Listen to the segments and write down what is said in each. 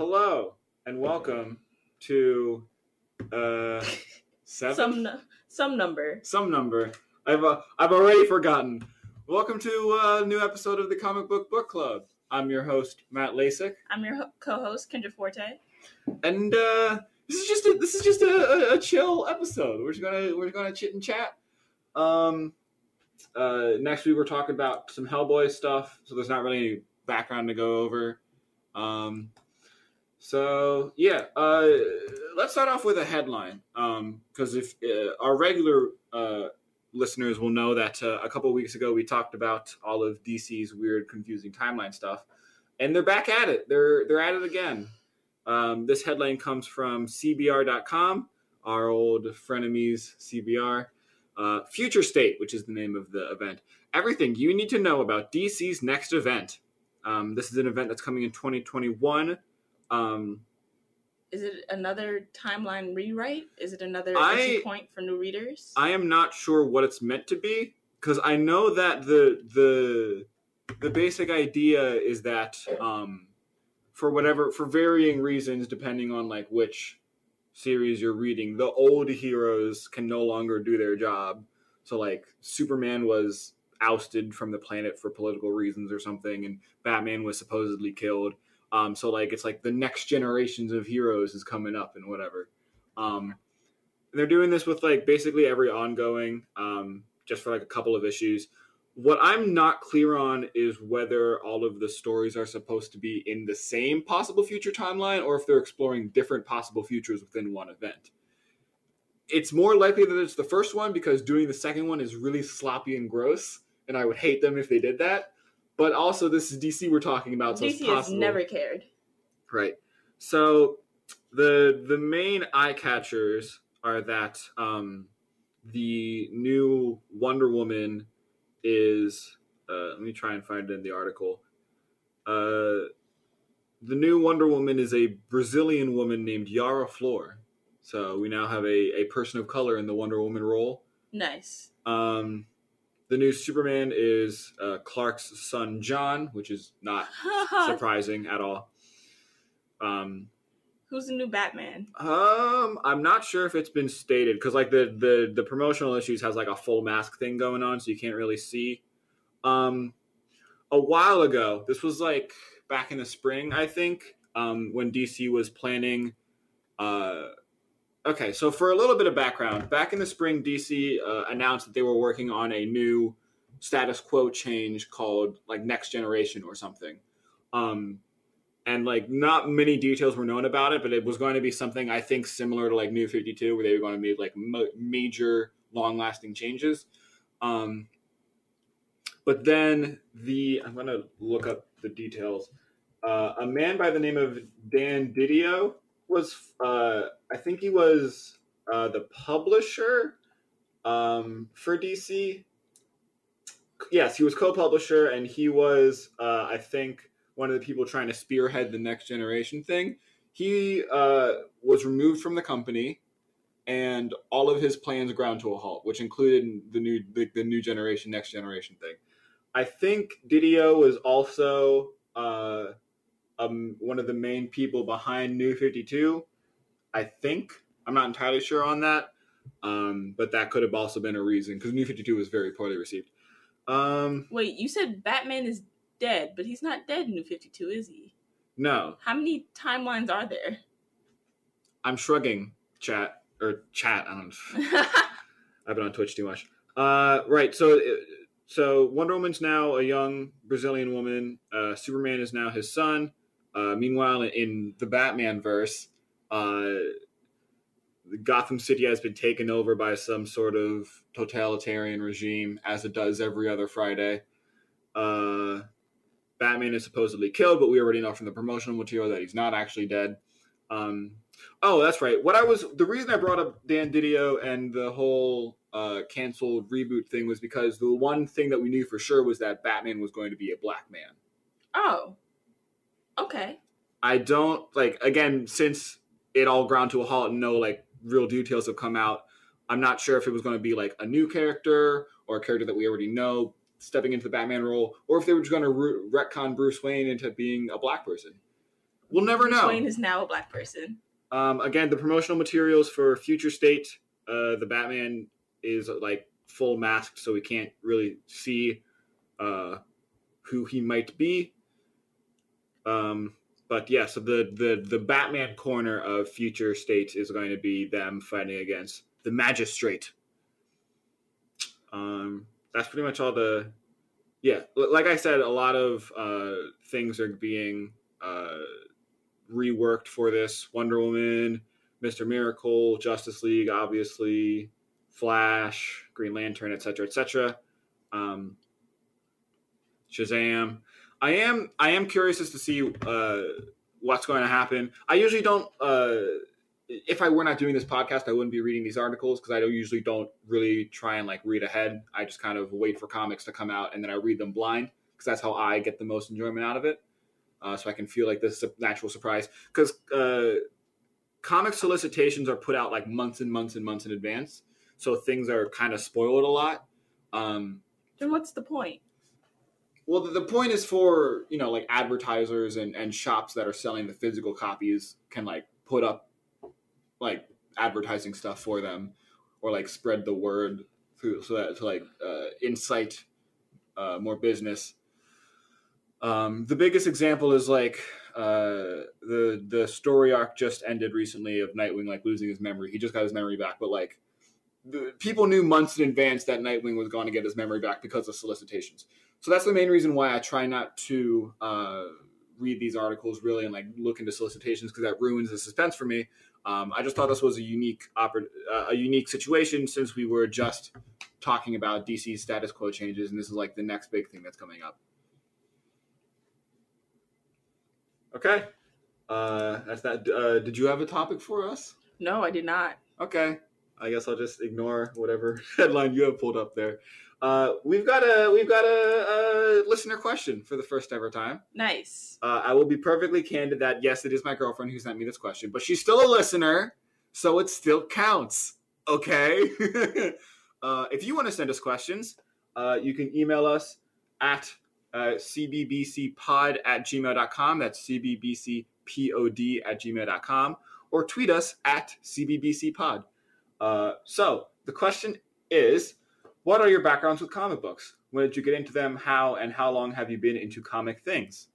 Hello and welcome to uh seven some nu- some number. some number. I've uh, I've already forgotten. Welcome to a new episode of the Comic Book Book Club. I'm your host Matt Lasik, I'm your ho- co-host Kendra Forte. and uh, this is just a, this is just a, a, a chill episode. We're just gonna we're just gonna chit and chat. Um, uh, next week we're talking about some Hellboy stuff, so there's not really any background to go over. Um, so yeah, uh, let's start off with a headline. Um, because if uh, our regular uh, listeners will know that uh, a couple weeks ago we talked about all of DC's weird, confusing timeline stuff, and they're back at it. They're they're at it again. Um, this headline comes from CBR.com, our old frenemies CBR. Uh, Future State, which is the name of the event. Everything you need to know about DC's next event. Um, this is an event that's coming in 2021. Um, Is it another timeline rewrite? Is it another entry point for new readers? I am not sure what it's meant to be because I know that the the the basic idea is that um, for whatever for varying reasons, depending on like which series you're reading, the old heroes can no longer do their job. So like Superman was ousted from the planet for political reasons or something, and Batman was supposedly killed. Um, so like it's like the next generations of heroes is coming up and whatever. Um, they're doing this with like basically every ongoing um, just for like a couple of issues. What i'm not clear on is whether all of the stories are supposed to be in the same possible future timeline or if they're exploring different possible futures within one event. It's more likely that it's the first one because doing the second one is really sloppy and gross and i would hate them if they did that but also this is dc we're talking about so DC it's has never cared. Right. So the the main eye catchers are that um, the new Wonder Woman is. Uh, let me try and find it in the article. Uh, the new Wonder Woman is a Brazilian woman named Yara Flor. So we now have a, a person of color in the Wonder Woman role. Nice. Um, the new Superman is uh, Clark's son John, which is not surprising at all. Um, Who's the new Batman? um, I'm not sure if it's been stated because like the the the promotional issues has like a full mask thing going on, so you can't really see. Um, a while ago, this was like back in the spring, I think, um, when DC was planning. Uh, okay, so for a little bit of background, back in the spring, DC uh, announced that they were working on a new status quo change called like Next Generation or something. Um, and like not many details were known about it, but it was going to be something I think similar to like New Fifty Two, where they were going to make like major, long-lasting changes. Um, but then the I'm going to look up the details. Uh, a man by the name of Dan Didio was, uh, I think he was uh, the publisher um, for DC. Yes, he was co-publisher, and he was, uh, I think, one of the people trying to spearhead the next generation thing. He uh, was removed from the company, and all of his plans ground to a halt, which included the new the, the new generation, next generation thing. I think Didio was also uh, um, one of the main people behind New Fifty Two. I think I'm not entirely sure on that, um, but that could have also been a reason because New Fifty Two was very poorly received. Um, Wait, you said Batman is dead, but he's not dead in New Fifty Two, is he? no, How many timelines are there? I'm shrugging. Chat or chat. I don't. I've been on Twitch too much. Uh, right. So, so Wonder Woman's now a young Brazilian woman. Uh, Superman is now his son. Uh, meanwhile, in the Batman verse, uh, Gotham City has been taken over by some sort of totalitarian regime, as it does every other Friday. Uh, Batman is supposedly killed, but we already know from the promotional material that he's not actually dead. Um, oh, that's right. What I was the reason I brought up Dan Didio and the whole uh, canceled reboot thing was because the one thing that we knew for sure was that Batman was going to be a black man. oh, okay. I don't like again since it all ground to a halt and no like real details have come out. I'm not sure if it was going to be like a new character or a character that we already know stepping into the Batman role, or if they were just going to re- retcon Bruce Wayne into being a black person. we'll never Bruce know. Wayne is now a black person. Um, again, the promotional materials for Future State, uh, the Batman is like full masked, so we can't really see uh, who he might be. Um, but yeah, so the, the the Batman corner of Future State is going to be them fighting against the Magistrate. Um, that's pretty much all the. Yeah, like I said, a lot of uh, things are being uh, reworked for this. Wonder Woman, Mister Miracle, Justice League, obviously, Flash, Green Lantern, etc., etc. Um, Shazam. I am I am curious as to see uh, what's going to happen. I usually don't. Uh, if I were not doing this podcast, I wouldn't be reading these articles because I don't usually don't really try and like read ahead. I just kind of wait for comics to come out and then I read them blind because that's how I get the most enjoyment out of it. Uh, so I can feel like this is a natural surprise because uh, comic solicitations are put out like months and months and months in advance, so things are kind of spoiled a lot. Um, Then what's the point? Well, the, the point is for you know like advertisers and, and shops that are selling the physical copies can like put up like advertising stuff for them or like spread the word through so that to like uh, incite uh, more business. Um, the biggest example is like uh, the the story arc just ended recently of Nightwing like losing his memory. He just got his memory back, but like the, people knew months in advance that Nightwing was going to get his memory back because of solicitations. So that's the main reason why I try not to uh, read these articles really and like look into solicitations because that ruins the suspense for me. Um, I just thought this was a unique oper- uh, a unique situation since we were just talking about DC status quo changes, and this is like the next big thing that's coming up. Okay, uh, that's that. Uh, did you have a topic for us? No, I did not. Okay, I guess I'll just ignore whatever headline you have pulled up there. Uh, we've got a we've got a, a listener question for the first ever time. Nice. Uh, I will be perfectly candid that yes, it is my girlfriend who sent me this question, but she's still a listener, so it still counts. Okay. uh, if you want to send us questions, uh, you can email us at uh, cbbcpod at gmail.com. That's cbbcpod at gmail.com. Or tweet us at cbbcpod. Uh, so the question is what are your backgrounds with comic books? When did you get into them? How and how long have you been into comic things?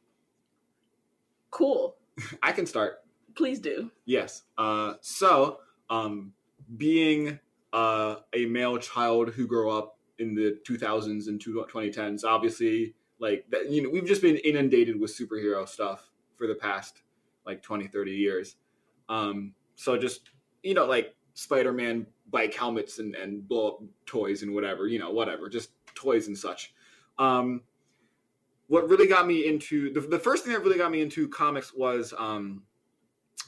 Cool. I can start. Please do. Yes. Uh, so, um, being uh, a male child who grew up in the 2000s and 2010s, obviously, like that, you know, we've just been inundated with superhero stuff for the past like 20, 30 years. Um, so just you know, like Spider-Man bike helmets and and blow up toys and whatever, you know, whatever, just toys and such. Um, what really got me into the, the first thing that really got me into comics was um,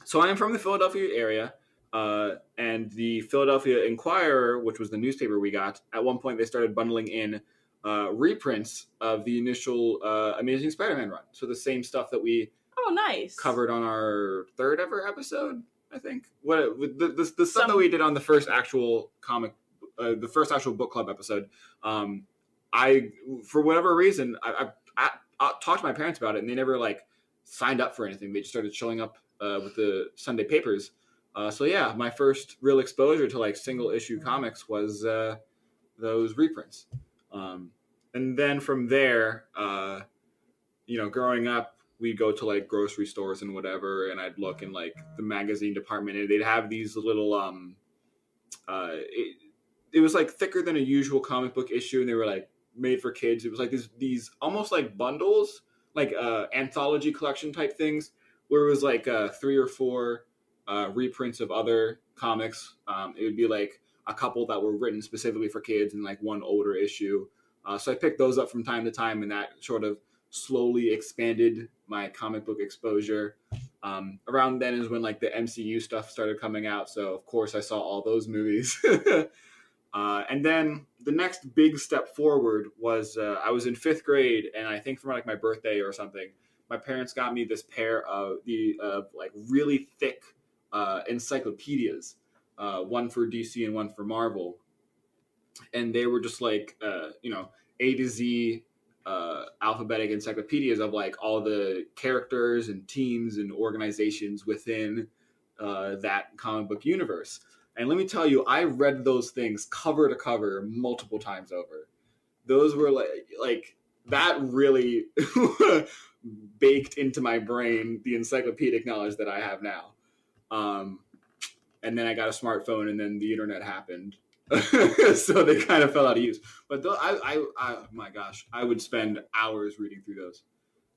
so I am from the Philadelphia area, uh, and the Philadelphia Inquirer, which was the newspaper we got, at one point they started bundling in uh, reprints of the initial uh, Amazing Spider-Man run. So the same stuff that we Oh, nice. covered on our third ever episode, I think. What the the, the stuff Some- that we did on the first actual comic, uh, the first actual book club episode. Um, I for whatever reason I, I, I, talked to my parents about it, and they never like signed up for anything. They just started showing up uh, with the Sunday papers. Uh, so yeah, my first real exposure to like single issue comics was uh, those reprints. Um, and then from there, uh, you know, growing up, we'd go to like grocery stores and whatever, and I'd look in like the magazine department, and they'd have these little um, uh, it, it was like thicker than a usual comic book issue, and they were like made for kids. It was like these these almost like bundles, like uh, anthology collection type things, where it was like uh, three or four uh, reprints of other comics. Um, it would be like a couple that were written specifically for kids, and like one older issue. Uh, so I picked those up from time to time, and that sort of slowly expanded my comic book exposure. Um, around then is when like the MCU stuff started coming out, so of course I saw all those movies. uh, and then the next big step forward was uh, I was in fifth grade, and I think for like my birthday or something, my parents got me this pair of the like really thick uh, encyclopedias, uh, one for DC and one for Marvel, and they were just like uh, you know A to Z uh, alphabetic encyclopedias of like all the characters and teams and organizations within uh, that comic book universe. And let me tell you, I read those things cover to cover multiple times over. Those were like like that really baked into my brain the encyclopedic knowledge that I have now. Um, and then I got a smartphone, and then the internet happened, so they kind of fell out of use. But I, I, I, oh my gosh, I would spend hours reading through those.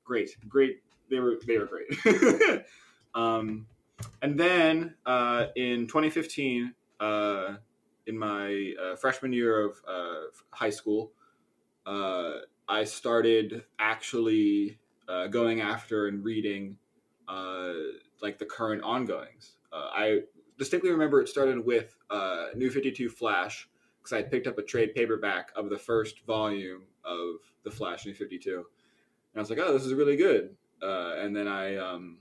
Great, great. They were they were great. um, and then uh, in 2015, uh, in my uh, freshman year of uh, high school, uh, I started actually uh, going after and reading like the current ongoings. I distinctly remember it started with uh, New 52 Flash because I picked up a trade paperback of the first volume of the Flash New 52. And I was like, oh, this is really good. Uh, and then I, um,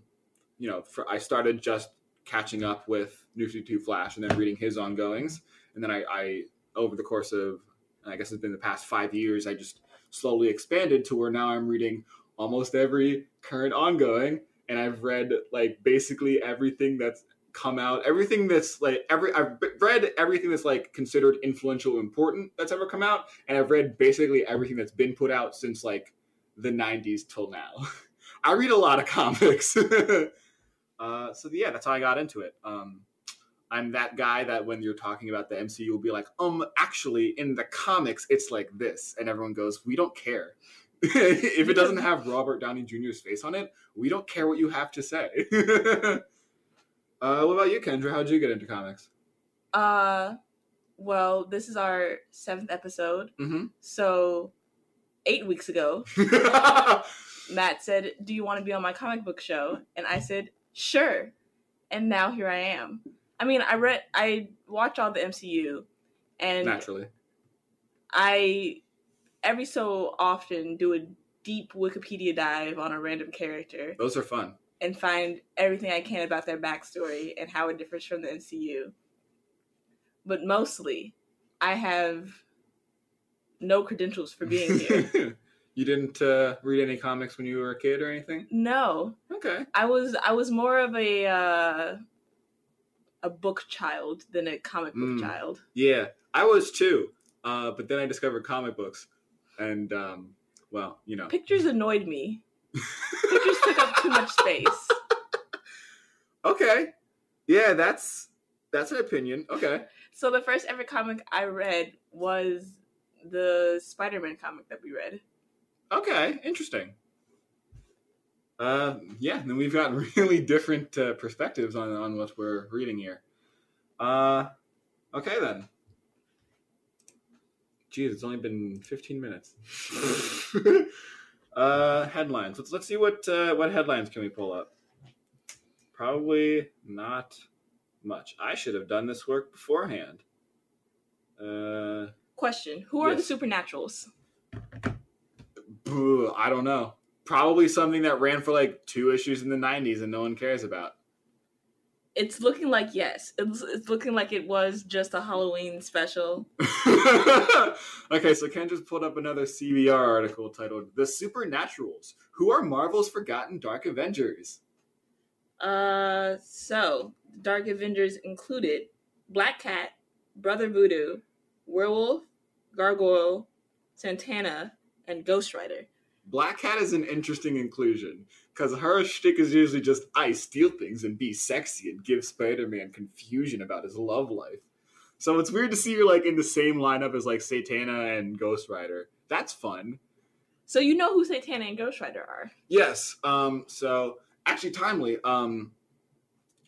you know, for, I started just catching up with New 52 Flash and then reading his ongoings. And then I, I, over the course of, I guess it's been the past five years, I just slowly expanded to where now I'm reading almost every current ongoing. And I've read like basically everything that's come out. Everything that's like every I've read everything that's like considered influential, important that's ever come out, and I've read basically everything that's been put out since like the '90s till now. I read a lot of comics, uh, so yeah, that's how I got into it. Um, I'm that guy that when you're talking about the MCU, will be like, um, actually, in the comics, it's like this, and everyone goes, we don't care. if it doesn't have Robert Downey Jr.'s face on it, we don't care what you have to say. Uh, what about you, Kendra? How'd you get into comics? Uh, well, this is our seventh episode. Mm-hmm. So, eight weeks ago, Matt said, "Do you want to be on my comic book show?" And I said, "Sure." And now here I am. I mean, I read, I watch all the MCU, and naturally, I every so often do a deep Wikipedia dive on a random character. Those are fun and find everything I can about their backstory and how it differs from the MCU. But mostly, I have no credentials for being here. you didn't uh, read any comics when you were a kid or anything? No. Okay. I was I was more of a uh, a book child than a comic book mm. child. Yeah, I was too. Uh, but then I discovered comic books, and um, well, you know, pictures annoyed me. Pictures took up too much space. Okay. Yeah, that's that's an opinion. Okay. So the first ever comic I read was the Spider-Man comic that we read. Okay, interesting. Uh, yeah, then we've got really different uh, perspectives on on what we're reading here. Uh, okay then. Geez, it's only been fifteen minutes. Uh, headlines. Let's let's see what uh, what headlines can we pull up. Probably not much. I should have done this work beforehand. Uh, Question: Who are yes. the Supernaturals? I don't know. Probably something that ran for like two issues in the '90s and no one cares about it's looking like yes. It's, it's looking like it was just a Halloween special. okay, so Ken just pulled up another CBR article titled "The Supernaturals: Who Are Marvel's Forgotten Dark Avengers." Uh, so Dark Avengers included Black Cat, Brother Voodoo, Werewolf, Gargoyle, Satana, and Ghost Rider. Black Cat is an interesting inclusion because her shtick is usually just I steal things and be sexy and give Spider Man confusion about his love life. So it's weird to see her like in the same lineup as like Satana and Ghost Rider. That's fun. So you know who Satana and Ghost Rider are? Yes. Um. So actually, timely. Um.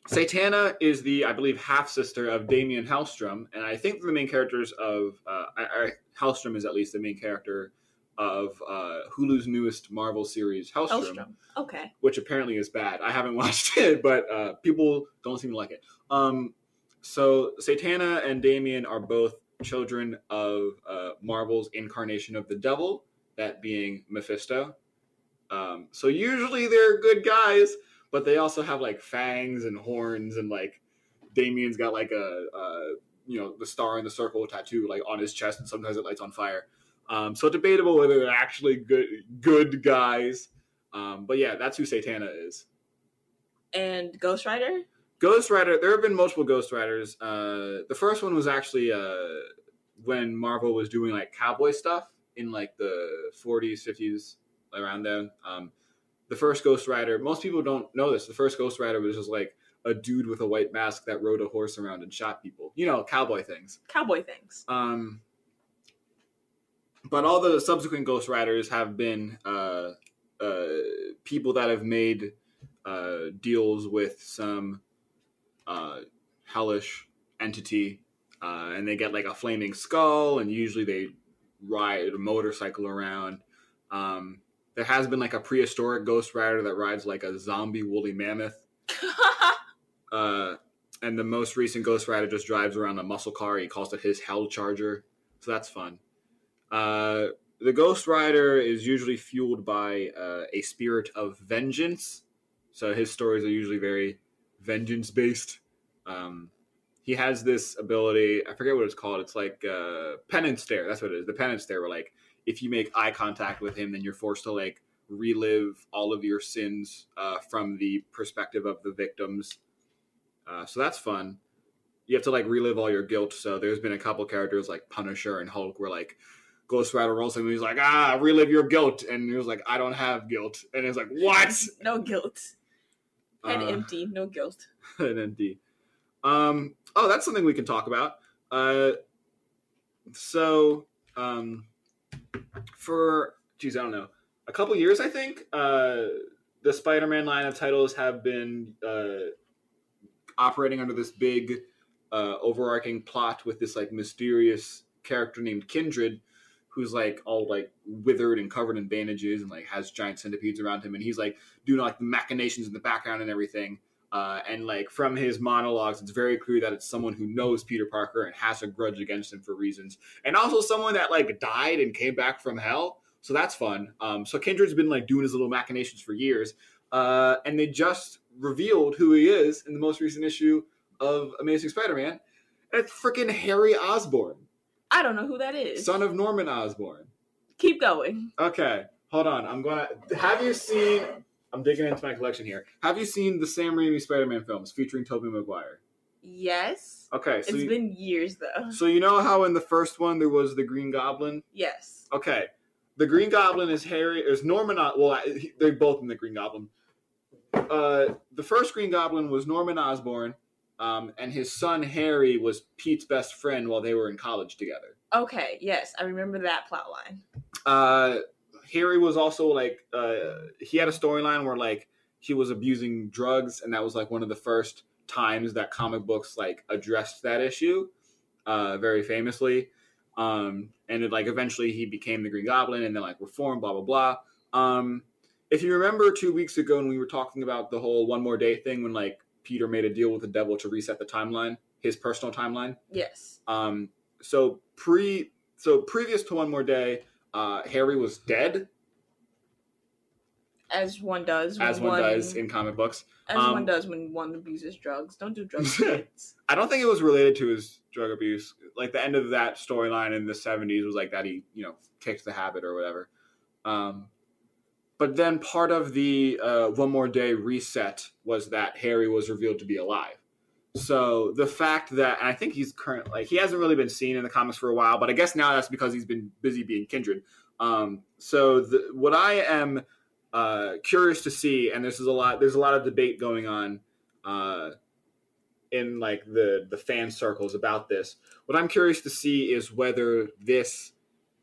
Satana is the, I believe, half sister of Daimon Hellstrom, and I think the main characters of uh, I, I, Hellstrom is at least the main character of uh, Hulu's newest Marvel series, Hellstrom, Helstrom. Okay. Which apparently is bad. I haven't watched it, but uh, people don't seem to like it. Um, so Satana and Daimon are both children of uh, Marvel's incarnation of the devil, that being Mephisto. Um, so usually they're good guys, but they also have like fangs and horns, and like Damien's got like a, a you know the star in the circle tattoo like on his chest, and sometimes it lights on fire. Um, so debatable whether they're actually good good guys. Um, but yeah, that's who Satana is. And Ghost Rider? Ghost Rider. There have been multiple Ghost Riders. Uh, the first one was actually uh, when Marvel was doing like cowboy stuff in like the 40s, 50s, around then. Um, the first Ghost Rider. Most people don't know this. The first Ghost Rider was just like a dude with a white mask that rode a horse around and shot people. You know, cowboy things. Cowboy things. Um, but all the subsequent Ghost Riders have been uh, uh, people that have made uh, deals with some uh, hellish entity, uh, and they get like a flaming skull, and usually they ride a motorcycle around. Um, there has been like a prehistoric Ghost Rider that rides like a zombie woolly mammoth. Uh, and the most recent Ghost Rider just drives around a muscle car. He calls it his Hell Charger, so that's fun. Uh, the Ghost Rider is usually fueled by uh, a spirit of vengeance, so his stories are usually very vengeance based. Um, he has this ability. I forget what it's called. It's like uh, penance stare. That's what it is. The penance stare, where like if you make eye contact with him, then you're forced to like relive all of your sins uh, from the perspective of the victims. Uh, so that's fun. You have to like relive all your guilt. So there's been a couple characters like Punisher and Hulk where like Ghost Rider rolls him and he's like, ah, relive your guilt. And he was like, I don't have guilt. And it's like, what? no guilt. Head Uh, empty, no guilt. and empty. Um, oh, that's something we can talk about. Uh, so, um, for geez, I don't know, a couple years, I think uh, the Spider-Man line of titles have been uh, operating under this big, uh, overarching plot with this like mysterious character named Kindred, who's like all like withered and covered in bandages and like has giant centipedes around him, and he's like doing like the machinations in the background and everything. Uh, and like from his monologues, it's very clear that it's someone who knows Peter Parker and has a grudge against him for reasons, and also someone that like died and came back from hell. So that's fun. Um, so Kindred's been like doing his little machinations for years, uh, and they just revealed who he is in the most recent issue of Amazing Spider-Man, and it's freaking Harry Osborn, I don't know who that is. son of Norman Osborn. Keep going. Okay, hold on. I'm gonna. Have you seen? I'm digging into my collection here. Have you seen the Sam Raimi Spider-Man films featuring Tobey Maguire? Yes. Okay, so It's you, been years though. so you know how in the first one there was the Green Goblin. Yes. Okay, the Green Goblin is Harry. Is Norman? Well, they're both in the Green Goblin. Uh, the first Green Goblin was Norman Osborn, um, and his son Harry was Pete's best friend while they were in college together. Okay. Yes, I remember that plot line. uh Harry was also like uh he had a storyline where like he was abusing drugs and that was like one of the first times that comic books like addressed that issue uh very famously um and it, like eventually he became the green goblin and then like reformed blah blah blah um if you remember two weeks ago when we were talking about the whole one more day thing when like peter made a deal with the devil to reset the timeline his personal timeline Yes. um, so pre, so previous to one more day, uh, Harry was dead, As one does. as when one does in comic books. As um, one does when one abuses drugs. Don't do drugs, kids. I don't think it was related to his drug abuse. Like the end of that storyline in the '70s was like that he, you know, kicked the habit or whatever. Um, but then part of the uh, one more day reset was that Harry was revealed to be alive. So the fact that I think he's current like he hasn't really been seen in the comics for a while, but I guess now that's because he's been busy being kindred. Um, so the, what I am uh, curious to see, and this is a lot. There's a lot of debate going on uh, in like the the fan circles about this. What I'm curious to see is whether this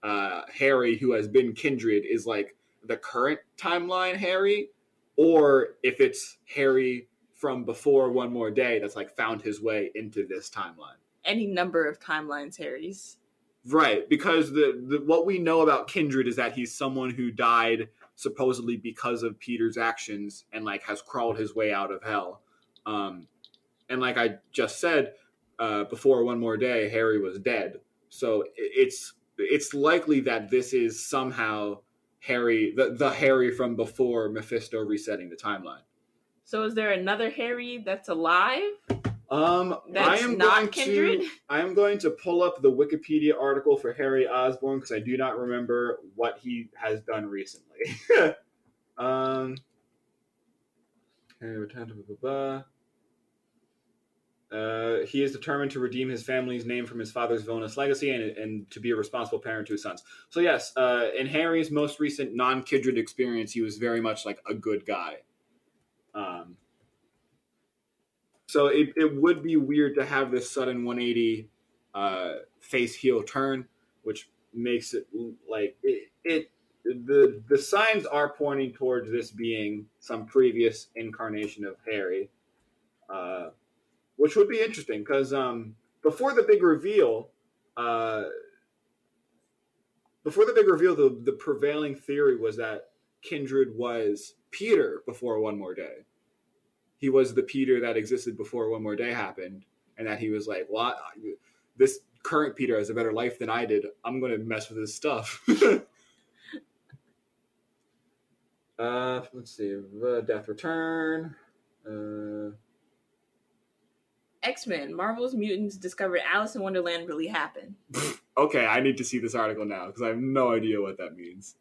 uh, Harry, who has been kindred, is like the current timeline Harry, or if it's Harry from before One More Day that's like found his way into this timeline. Any number of timelines, Harry's. Right, because the, the what we know about Kindred is that he's someone who died supposedly because of Peter's actions and like has crawled his way out of hell. Um, and like I just said uh, before, one more day, Harry was dead. So it's it's likely that this is somehow Harry, the the Harry from before Mephisto resetting the timeline. So is there another Harry that's alive? Um, I am not going Kindred? to I am going to pull up the Wikipedia article for Harry Osborn because I do not remember what he has done recently. um, Harry returned to blah, blah, blah. Uh, he is determined to redeem his family's name from his father's villainous legacy and, and to be a responsible parent to his sons. So yes, uh, in Harry's most recent non-Kindred experience, he was very much like a good guy. Um, so it, it would be weird to have this sudden 180 uh, face heel turn, which makes it like it, it the the signs are pointing towards this being some previous incarnation of Harry, uh, which would be interesting because um, before the big reveal, uh, before the big reveal, the the prevailing theory was that Kindred was Peter before One More Day he was the Peter that existed before One More Day happened, and that he was like, "Well, this current Peter has a better life than I did. I'm going to mess with his stuff." uh, let's see, uh, Death Return. Uh, X Men, Marvel's mutants discovered Alice in Wonderland really happened. okay, I need to see this article now because I have no idea what that means.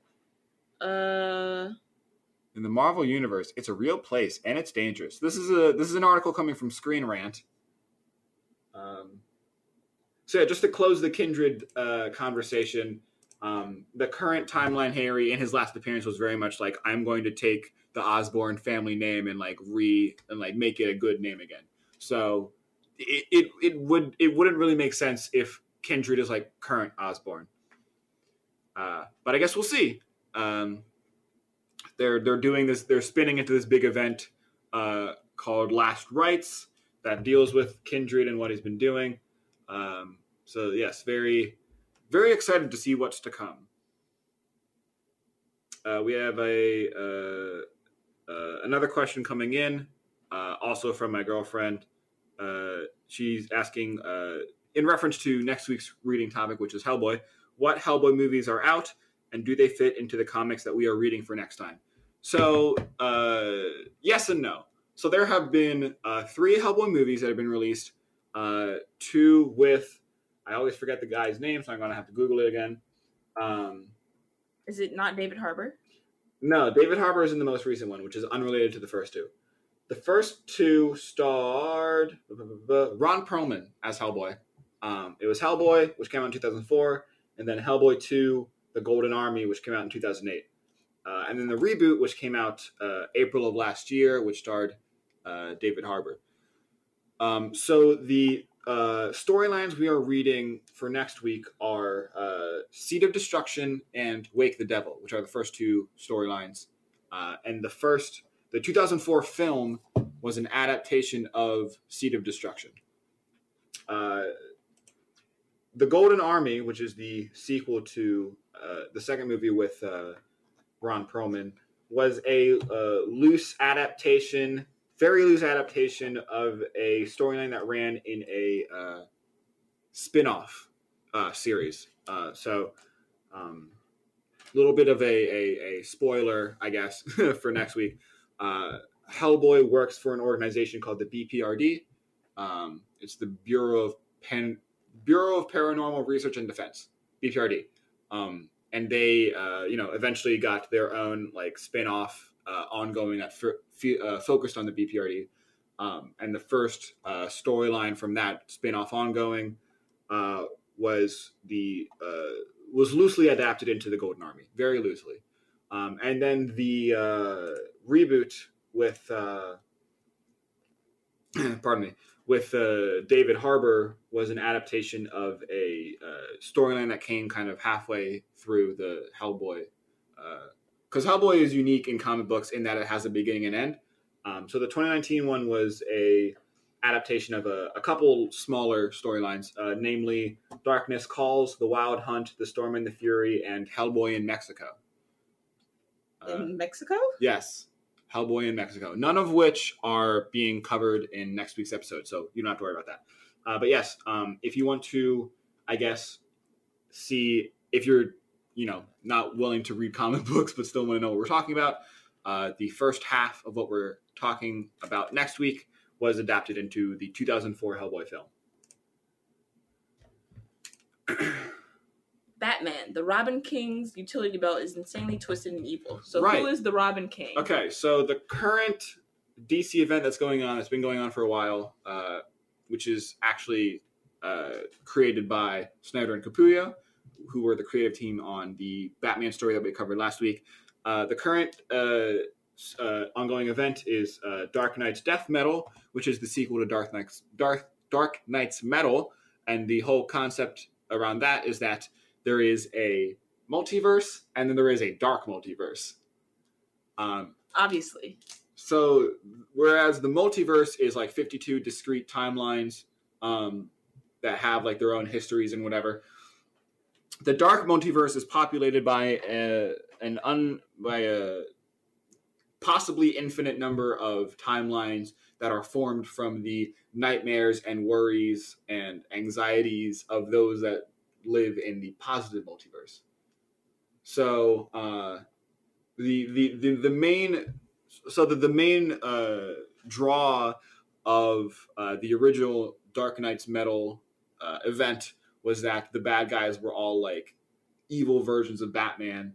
Uh, In the Marvel universe, it's a real place and it's dangerous. This is a this is an article coming from Screen Rant. Um, so yeah, just to close the kindred uh, conversation, um, the current timeline Harry in his last appearance was very much like I'm going to take the Osborn family name and like re and like make it a good name again. So it it, would it wouldn't really make sense if kindred is like current Osborn. Uh, but I guess we'll see. Um, they're they're doing this. They're spinning into this big event uh, called Last Rites that deals with Kindred and what he's been doing. Um, so yes, very very excited to see what's to come. Uh, we have a uh, uh, another question coming in, uh, also from my girlfriend. Uh, she's asking uh, in reference to next week's reading topic, which is Hellboy. What Hellboy movies are out, and do they fit into the comics that we are reading for next time? So, uh, yes and no. So there have been uh, three Hellboy movies that have been released. Uh, two with I always forget the guy's name, so I'm gonna have to Google it again. Um, is it not David Harbour? no, David Harbour is in the most recent one, which is unrelated to the first two. The first two starred Ron Perlman as Hellboy. Um, it was Hellboy, which came out in 2004, and then Hellboy 2, The Golden Army, which came out in 2008. Uh, and then the reboot, which came out uh, April of last year, which starred uh, David Harbour. Um, so the uh, storylines we are reading for next week are uh, Seed of Destruction and Wake the Devil, which are the first two storylines. Uh, and the first, the 2004 film, was an adaptation of Seed of Destruction. Uh, the Golden Army, which is the sequel to uh, the second movie with uh, Ron Perlman, was a uh, loose adaptation, very loose adaptation of a storyline that ran in a uh, spin-off uh, series. Uh, so, a um, little bit of a, a, a spoiler, I guess, for next week. Uh, Hellboy works for an organization called the BPRD. Um, it's the Bureau of Pen- Bureau of Paranormal Research and Defense, BPRD. Um, and they, uh, you know, eventually got their own like spin-off uh, ongoing that f- f- uh, focused on the BPRD. Um, and the first uh, storyline from that spin-off ongoing uh, was the was loosely adapted into the Golden Army, very loosely. Um, and then the uh, reboot with, uh, pardon me, with uh, David Harbour was an adaptation of a uh, storyline that came kind of halfway through the Hellboy. Because Hellboy is unique in comic books in that it has a beginning and end. Um, so the 2019 one was a adaptation of a, a couple smaller storylines, uh, namely Darkness Calls, The Wild Hunt, The Storm and the Fury, and Hellboy in Mexico. Uh, In Mexico? Yes, Hellboy in Mexico. None of which are being covered in next week's episode, so you don't have to worry about that. Uh, but yes, um, if you want to, I guess, see if you're, you know, not willing to read comic books but still want to know what we're talking about, uh, the first half of what we're talking about next week was adapted into the 2004 Hellboy film. Batman, the Robin King's utility belt is insanely twisted and evil. So Right. who is the Robin King? Okay, so the current DC event that's going on, it's been going on for a while, uh, which is actually uh, created by Snyder and Capullo, who were the creative team on the Batman story that we covered last week. Uh, the current uh, uh, ongoing event is uh, Dark Nights Death Metal, which is the sequel to Dark Nights Dark Dark Nights Metal, and the whole concept around that is that there is a multiverse and then there is a dark multiverse. Um, Obviously. so whereas the multiverse is like 52 discrete timelines um, that have like their own histories and whatever, the dark multiverse is populated by a, an un by a possibly infinite number of timelines that are formed from the nightmares and worries and anxieties of those that live in the positive multiverse. So uh, the, the the the main so the, the main uh, draw of uh, the original Dark Nights Metal uh, event was that the bad guys were all like evil versions of Batman.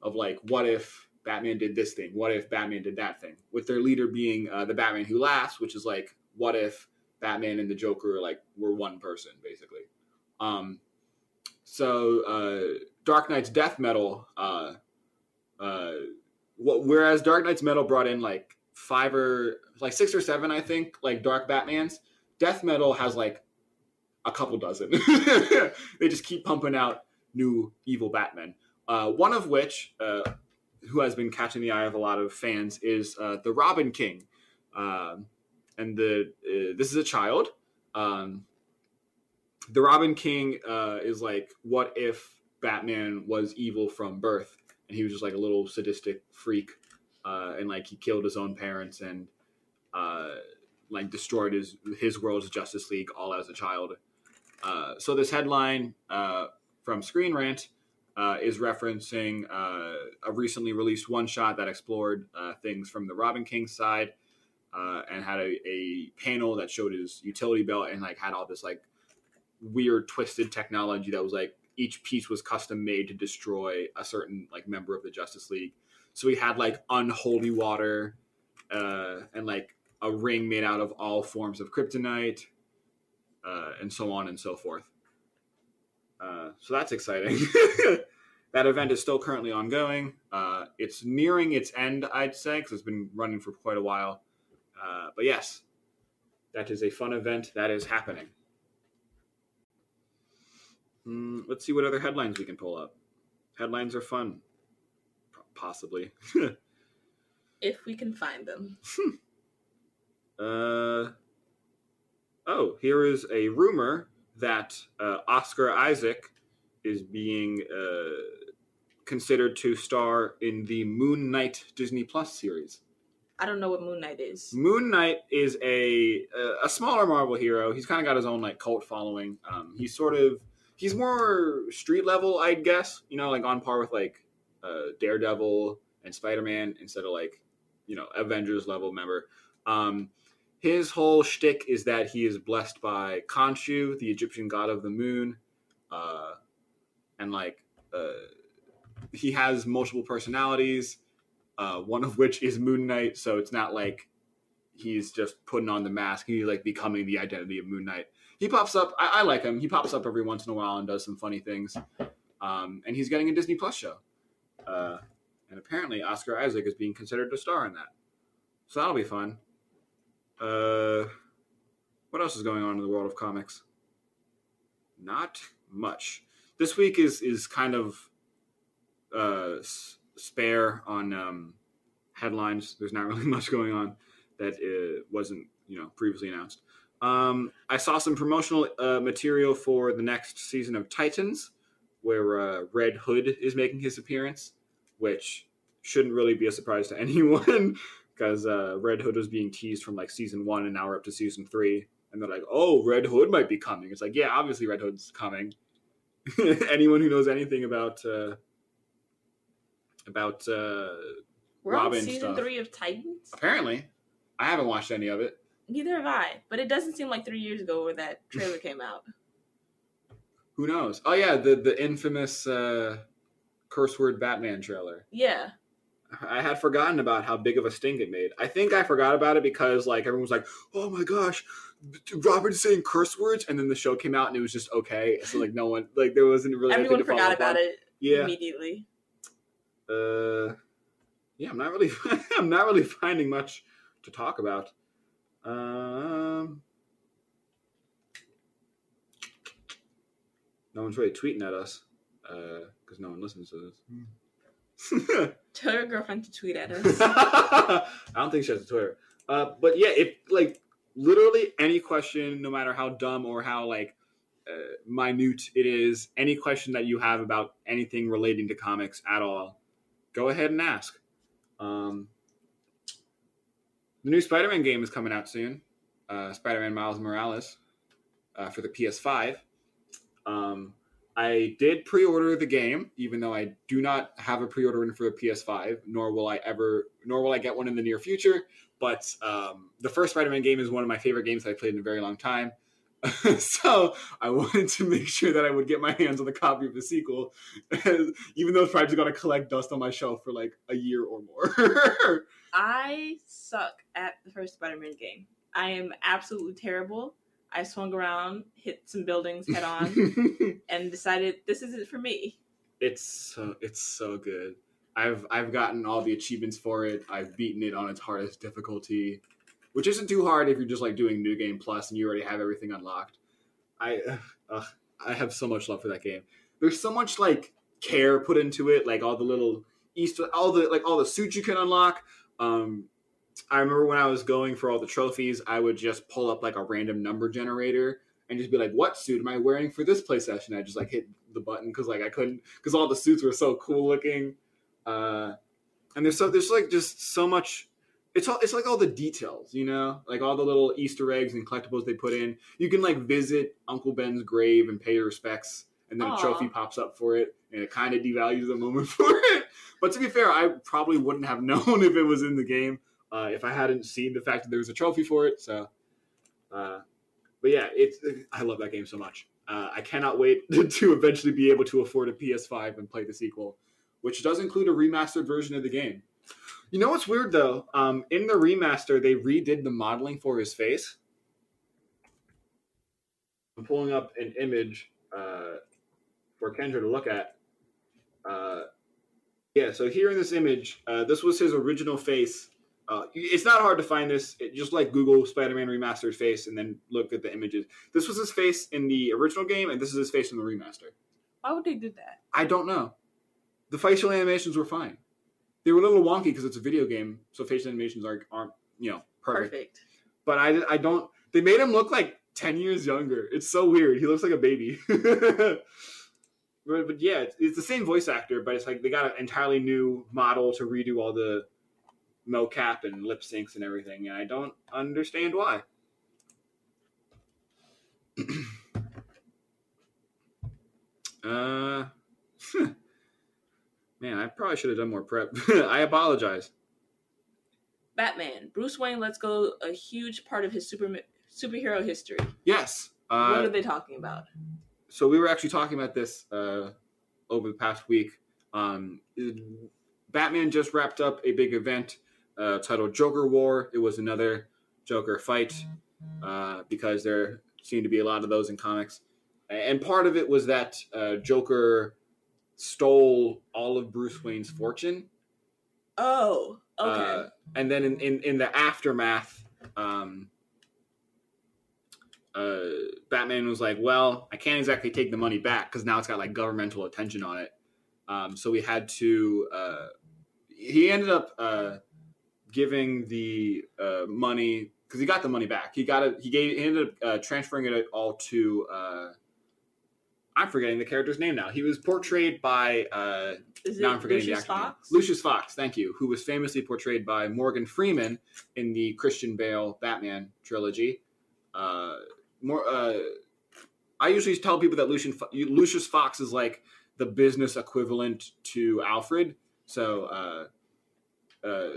Of like, what if Batman did this thing? What if Batman did that thing? With their leader being uh, the Batman Who Laughs, which is like, what if Batman and the Joker like were one person basically? Um, so uh, Dark Nights Death Metal. Uh, uh, whereas Dark Nights Metal brought in like five or like six or seven, I think, like Dark Batmans. Death Metal has like a couple dozen. they just keep pumping out new evil Batman. Uh, one of which, uh, who has been catching the eye of a lot of fans, is uh, the Robin King. Um, and the uh, this is a child. Um, the Robin King uh, is like, what if Batman was evil from birth? and he was just like a little sadistic freak, uh, and like he killed his own parents and uh, like destroyed his his world's Justice League all as a child. Uh, so this headline uh, from Screen Rant uh, is referencing uh, a recently released one shot that explored things from the Robin King side and had a, a panel that showed his utility belt and like had all this like weird twisted technology that was like each piece was custom made to destroy a certain like member of the Justice League. So we had like unholy water, uh, and like a ring made out of all forms of kryptonite, uh, and so on and so forth. Uh, so that's exciting. that event is still currently ongoing. Uh, it's nearing its end, I'd say, because it's been running for quite a while. Uh, but yes, that is a fun event that is happening. Mm, let's see what other headlines we can pull up. Headlines are fun, P- possibly. If we can find them. uh, oh, here is a rumor that uh, Oscar Isaac is being uh, considered to star in the Moon Knight Disney Plus series. I don't know what Moon Knight is. Moon Knight is a a- a smaller Marvel hero. He's kind of got his own like cult following. Um, he's sort of he's more street level, I'd guess. You know, like on par with like uh, Daredevil and Spider Man instead of like you know Avengers level member. Um, his whole shtick is that he is blessed by Khonshu, the Egyptian god of the moon, uh, and like uh, he has multiple personalities uh, one of which is Moon Knight. So it's not like he's just putting on the mask. He's like becoming the identity of Moon Knight. He pops up. I, I like him. He pops up every once in a while and does some funny things. Um, and he's getting a Disney Plus show. Uh, and apparently Oscar Isaac is being considered to star in that. So that'll be fun. Uh, what else is going on in the world of comics? Not much. This week is is kind of uh, spare on um, headlines. There's not really much going on that uh, wasn't you know previously announced. Um, I saw some promotional uh, material for the next season of Titans, where uh, Red Hood is making his appearance, which shouldn't really be a surprise to anyone because uh, Red Hood was being teased from like season one and now we're up to season three. And they're like, "Oh, Red Hood might be coming." It's like, yeah, obviously Red Hood's coming. Anyone who knows anything about uh, about uh, We're Robin on season stuff. three of Titans. apparently, I haven't watched any of it. Neither have I, but it doesn't seem like three years ago where that trailer came out. Who knows? Oh yeah, the the infamous uh, curse word Batman trailer. Yeah. I had forgotten about how big of a stink it made. I think I forgot about it because like everyone was like, "Oh my gosh, Robin's saying curse words," and then the show came out and it was just okay. So like no one like there wasn't really Everyone forgot about on. it Yeah. immediately. Uh, yeah, I'm not really I'm not really finding much to talk about. Um, no one's really tweeting at us because no one listens to this. Tell your girlfriend to tweet at us. I don't think she has a Twitter. Uh, but yeah, if like literally any question, no matter how dumb or how like uh, minute it is, any question that you have about anything relating to comics at all, go ahead and ask. Um, the new Spider-Man game is coming out soon. Uh, Spider-Man Miles Morales uh, for the PS5. Um, I did pre-order the game, even though I do not have a pre-order in for the PS5, nor will I ever, nor will I get one in the near future. But um, the first Spider-Man game is one of my favorite games I played in a very long time. so I wanted to make sure that I would get my hands on the copy of the sequel, even though it's probably going to collect dust on my shelf for like a year or more. I suck at the first Spider-Man game. I am absolutely terrible. I swung around, hit some buildings head on, and decided this isn't for me. it's so it's so good. I've I've gotten all the achievements for it. I've beaten it on its hardest difficulty, which isn't too hard if you're just like doing New Game Plus and you already have everything unlocked. I uh, I have so much love for that game. There's so much like care put into it, like all the little Easter, all the like all the suits you can unlock. Um, I remember when I was going for all the trophies, I would just pull up like a random number generator and just be like, "What suit am I wearing for this play session?" I just like hit the button because like I couldn't because all the suits were so cool looking, uh, and there's so there's like just so much. It's all it's like all the details, you know, like all the little Easter eggs and collectibles they put in. You can like visit Uncle Ben's grave and pay your respects, and then Aw. a trophy pops up for it, and it kind of devalues the moment for it. But to be fair, I probably wouldn't have known if it was in the game uh, if I hadn't seen the fact that there was a trophy for it. So, uh, but yeah, it's I love that game so much. Uh, I cannot wait to eventually be able to afford a PS5 and play the sequel, which does include a remastered version of the game. You know what's weird though? Um, in the remaster, they redid the modeling for his face. I'm pulling up an image uh, for Kendra to look at. Uh, yeah, so here in this image, uh, this was his original face. Uh, it's not hard to find this. It, just like Google Spider-Man remastered face and then look at the images. This was his face in the original game, and this is his face in the remaster. Why would they do that? I don't know. The facial animations were fine. They were a little wonky because it's a video game, so facial animations aren't, aren't you know perfect. Perfect. But I, I don't. They made him look like ten years younger. It's so weird. He looks like a baby. but, but yeah, it's, it's the same voice actor, but it's like they got an entirely new model to redo all the mocap and lip syncs and everything, and I don't understand why. uh, man, I probably should have done more prep. I apologize. Batman. Bruce Wayne lets go a huge part of his super superhero history. Yes. what Uh, are they talking about? so we were actually talking about this uh, over the past week. Um, Batman just wrapped up a big event uh, titled Joker War. It was another Joker fight uh, because there seem to be a lot of those in comics. And part of it was that uh, Joker stole all of Bruce Wayne's fortune. Oh, okay. Uh, and then in, in, in the aftermath, um, uh, Batman was like, "Well, I can't exactly take the money back because now it's got like governmental attention on it." Um, so we had to. Uh, he ended up uh, giving the uh, money because he got the money back. He got it. He gave. He ended up uh, transferring it all to. Uh, I'm forgetting the character's name now. He was portrayed by. Uh, now I'm forgetting Lucius the actor. Fox? Lucius Fox, thank you, who was famously portrayed by Morgan Freeman in the Christian Bale Batman trilogy. Uh, more, uh, I usually tell people that Lucian, Lucius Fox is like the business equivalent to Alfred. So uh, uh,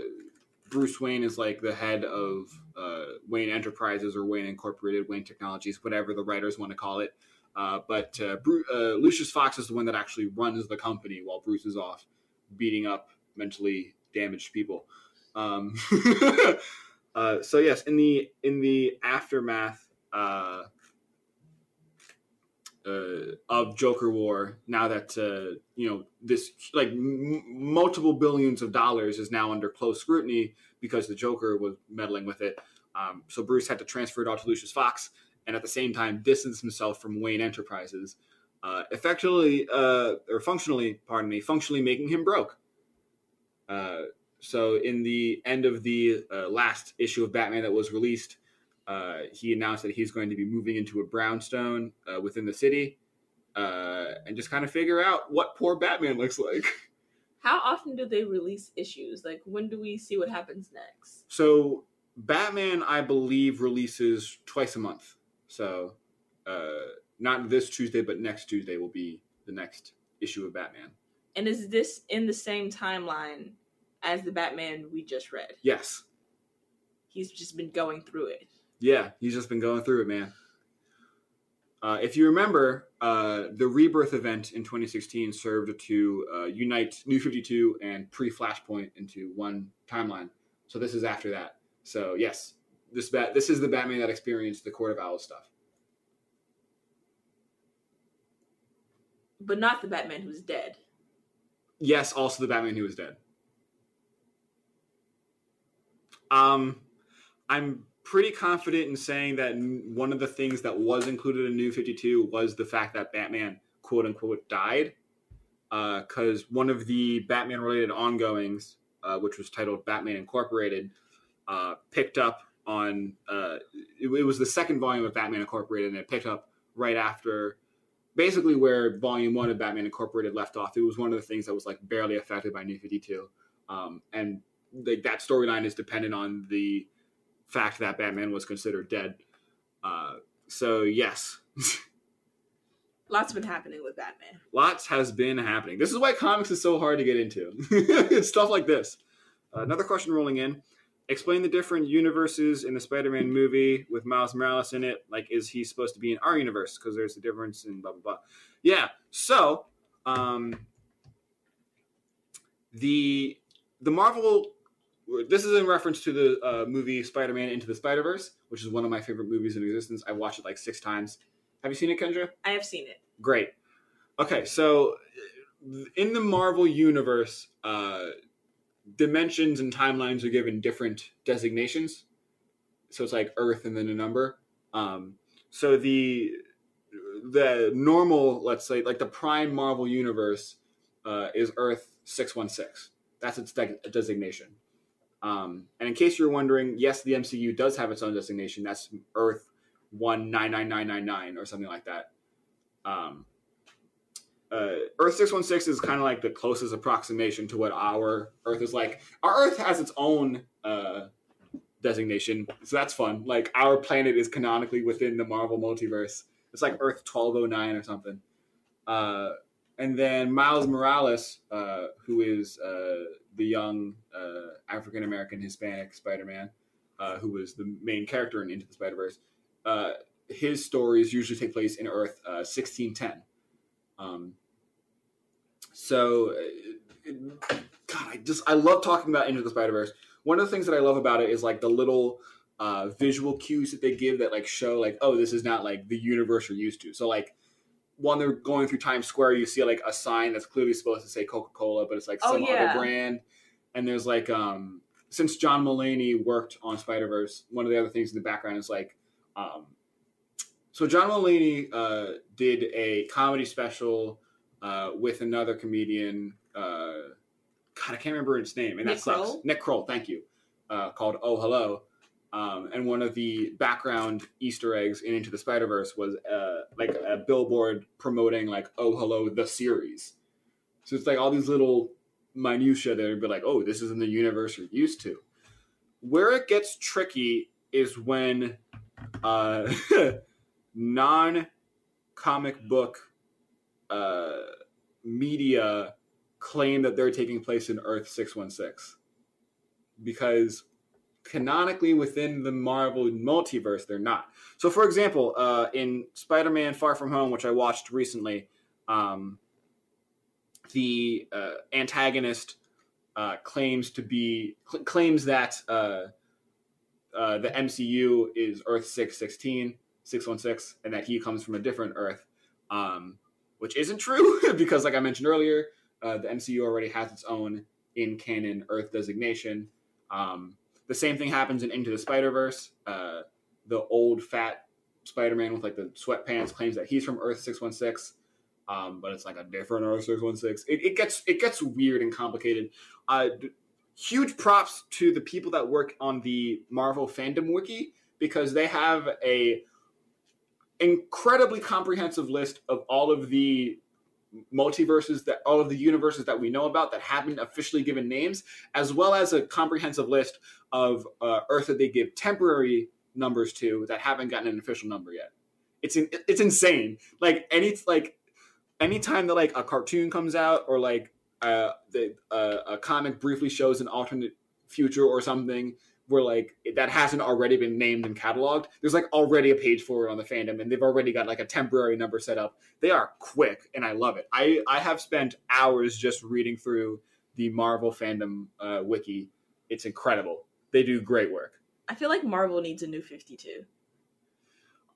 Bruce Wayne is like the head of uh, Wayne Enterprises or Wayne Incorporated, Wayne Technologies, whatever the writers want to call it. Uh, but uh, uh, Lucius Fox is the one that actually runs the company while Bruce is off beating up mentally damaged people. Um, uh, so yes, in the in the aftermath uh, of Joker War, now that you know this like m- multiple billions of dollars is now under close scrutiny because the Joker was meddling with it. Um, so Bruce had to transfer it all to Lucius Fox, and at the same time distance himself from Wayne Enterprises, uh, effectively uh, or functionally, pardon me, functionally making him broke. Uh, so in the end of the uh, last issue of Batman that was released, uh, he announced that he's going to be moving into a brownstone uh, within the city, uh, and just kind of figure out what poor Batman looks like. How often do they release issues? Like, when do we see what happens next? So Batman, I believe, releases twice a month. So uh, not this Tuesday, but next Tuesday will be the next issue of Batman. And is this in the same timeline as the Batman we just read? Yes. He's just been going through it. Yeah, he's just been going through it, man. Uh, if you remember, uh, the Rebirth event in 2016 served to uh, unite New 52 and pre Flashpoint into one timeline. So this is after that. So yes, this bat this is the Batman that experienced the Court of Owls stuff. But not the Batman who's dead. Yes, also the Batman who was dead. Um, I'm pretty confident in saying that one of the things that was included in New 52 was the fact that Batman, quote unquote, died. Because one of the Batman related ongoings, uh, which was titled Batman Incorporated, uh, picked up on, uh, it, it was the second volume of Batman Incorporated, and it picked up right after basically where volume one of Batman Incorporated left off. It was one of the things that was like barely affected by New 52. Um, and like that storyline is dependent on the fact that Batman was considered dead. Uh, so yes, Lots been happening with Batman. lots has been happening. This is why comics is so hard to get into. it's stuff like this. Uh, another question rolling in. Explain the different universes in the Spider-Man movie with Miles Morales in it. Like, is he supposed to be in our universe? Because there's a difference in blah blah blah. Yeah. So, um, the the Marvel. This is in reference to the uh, movie Spider-Man Into the Spider-Verse, which is one of my favorite movies in existence. I watched it like six times. Have you seen it, Kendra? I have seen it. Great. Okay, so in the Marvel universe, uh, dimensions and timelines are given different designations. So it's like Earth and then a number. Um, so the the normal, let's say, like the prime Marvel universe, uh, is Earth six one six. That's its de- designation. Um, and in case you're wondering, yes, the MCU does have its own designation. That's Earth one nine nine nine nine nine or something like that. Um, uh, Earth six one six is kind of like the closest approximation to what our Earth is like. Our Earth has its own uh, designation, so that's fun. Like our planet is canonically within the Marvel multiverse. It's like Earth twelve oh nine or something. Uh, and then Miles Morales, uh, who is uh, the young uh, African American Hispanic Spider Man, who was the main character in Into the Spider Verse. His stories usually take place in Earth uh, sixteen ten. Um, so, uh, God, I just I love talking about Into the Spider Verse. One of the things that I love about it is like the little uh, visual cues that they give that like show like oh this is not like the universe you're used to. So like when they're going through Times Square, you see like a sign that's clearly supposed to say Coca Cola, but it's like Oh, some yeah. other brand. And there's like um since John Mulaney worked on Spider Verse, one of the other things in the background is like um so John Mulaney uh, did a comedy special uh, with another comedian. Uh, God, I can't remember its name, and Nick that sucks. Kroll? Nick Kroll, thank you. Uh, called Oh Hello, um, and one of the background Easter eggs in Into the Spider Verse was uh, like a billboard promoting like Oh Hello the series. So it's like all these little minutia that would be like, oh, this isn't the universe you're used to. Where it gets tricky is when uh, non comic book uh, media claim that they're taking place in Earth 616. Because canonically within the Marvel multiverse, they're not. So, for example, uh, in Spider-Man: Far From Home, which I watched recently, um, the uh, antagonist uh, claims to be cl- claims that uh, uh, the MCU is Earth 616, 616, and that he comes from a different Earth, um, which isn't true because, like I mentioned earlier, uh, the MCU already has its own in canon Earth designation. Um, the same thing happens in Into the Spider Verse. Uh, the old fat Spider Man with like the sweatpants claims that he's from Earth 616. Um, but it's like a different Earth 616. It, it gets it gets weird and complicated. Uh, huge props to the people that work on the Marvel fandom wiki because they have a incredibly comprehensive list of all of the multiverses that all of the universes that we know about that haven't officially given names, as well as a comprehensive list of uh, Earth that they give temporary numbers to that haven't gotten an official number yet. It's in, it's insane. Like any like anytime that like a cartoon comes out or like uh, the, uh, a comic briefly shows an alternate future or something where like that hasn't already been named and cataloged there's like already a page for it on the fandom and they've already got like a temporary number set up. They are quick and i love it. I i have spent hours just reading through the marvel fandom uh, wiki. It's incredible. They do great work. I feel like Marvel needs a new 52.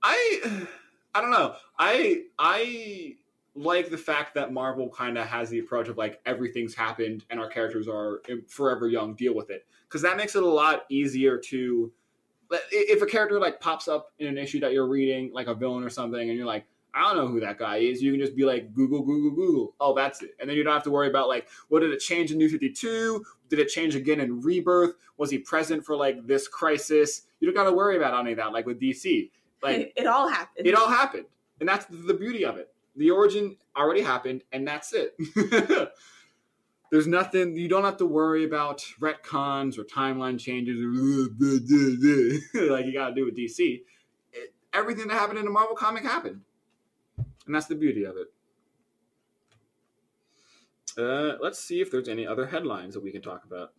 i i don't know. I i like the fact that Marvel kind of has the approach of like everything's happened and our characters are eh, forever young, deal with it. Because that makes it a lot easier to. If a character like pops up in an issue that you're reading, like a villain or something, and you're like, I don't know who that guy is, you can just be like, Google, Google, Google. Oh, that's it. And then you don't have to worry about like, what did it change in New 52? Did it change again in Rebirth? Was he present for like this crisis? You don't got to worry about any of that, like with DC. Like, it all happened. It all happened. And that's the beauty of it the origin already happened and that's it. There's nothing you don't have to worry about retcons or timeline changes like you gotta do with dc it, everything that happened in a marvel comic happened. And that's the beauty of it. Uh, let's see if there's any other headlines that we can talk about.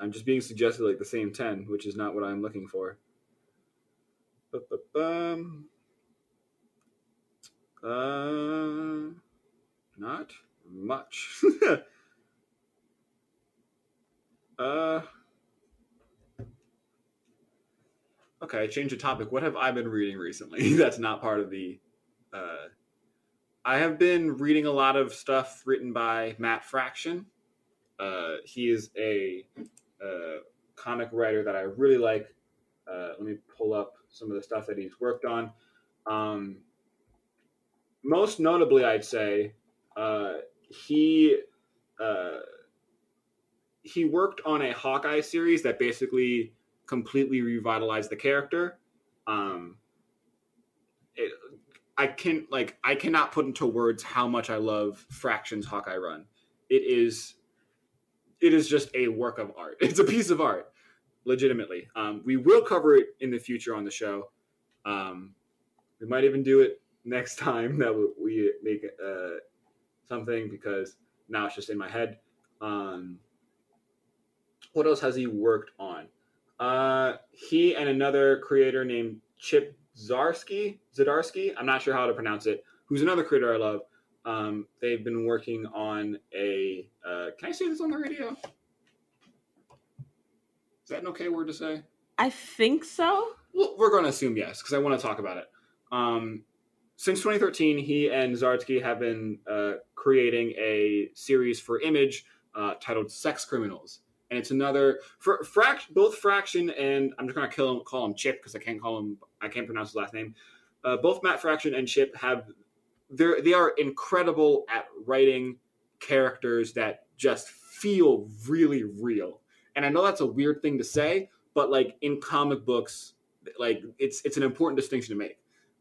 I'm just being suggested like the same 10 which is not what i'm looking for. Ba-ba-bum. Uh, not much. uh, okay, I change the topic. What have I been reading recently? That's not part of the. Uh, I have been reading a lot of stuff written by Matt Fraction. Uh, he is a, a comic writer that I really like. Uh, let me pull up some of the stuff that he's worked on. Um, most notably, I'd say uh, he uh, he worked on a Hawkeye series that basically completely revitalized the character. Um, it, I can like I cannot put into words how much I love Fraction's Hawkeye run. It is it is just a work of art. It's a piece of art, legitimately. Um, we will cover it in the future on the show. Um, we might even do it next time that we make uh, something because now it's just in my head. Um, what else has he worked on? Uh, he and another creator named Chip Zarsky, Zdarsky, I'm not sure how to pronounce it, who's another creator I love. Um, they've been working on a. Uh, can I say this on the radio? Is that an okay word to say? I think so. Well, we're going to assume yes because I want to talk about it. Um, since 2013, he and Zdarsky have been uh, creating a series for Image uh, titled "Sex Criminals," and it's another for both Fraction and I'm just gonna him, call him Chip because I can't call him I can't pronounce his last name. Uh, both Matt Fraction and Chip have they they are incredible at writing characters that just feel really real. And I know that's a weird thing to say, but like in comic books, like it's it's an important distinction to make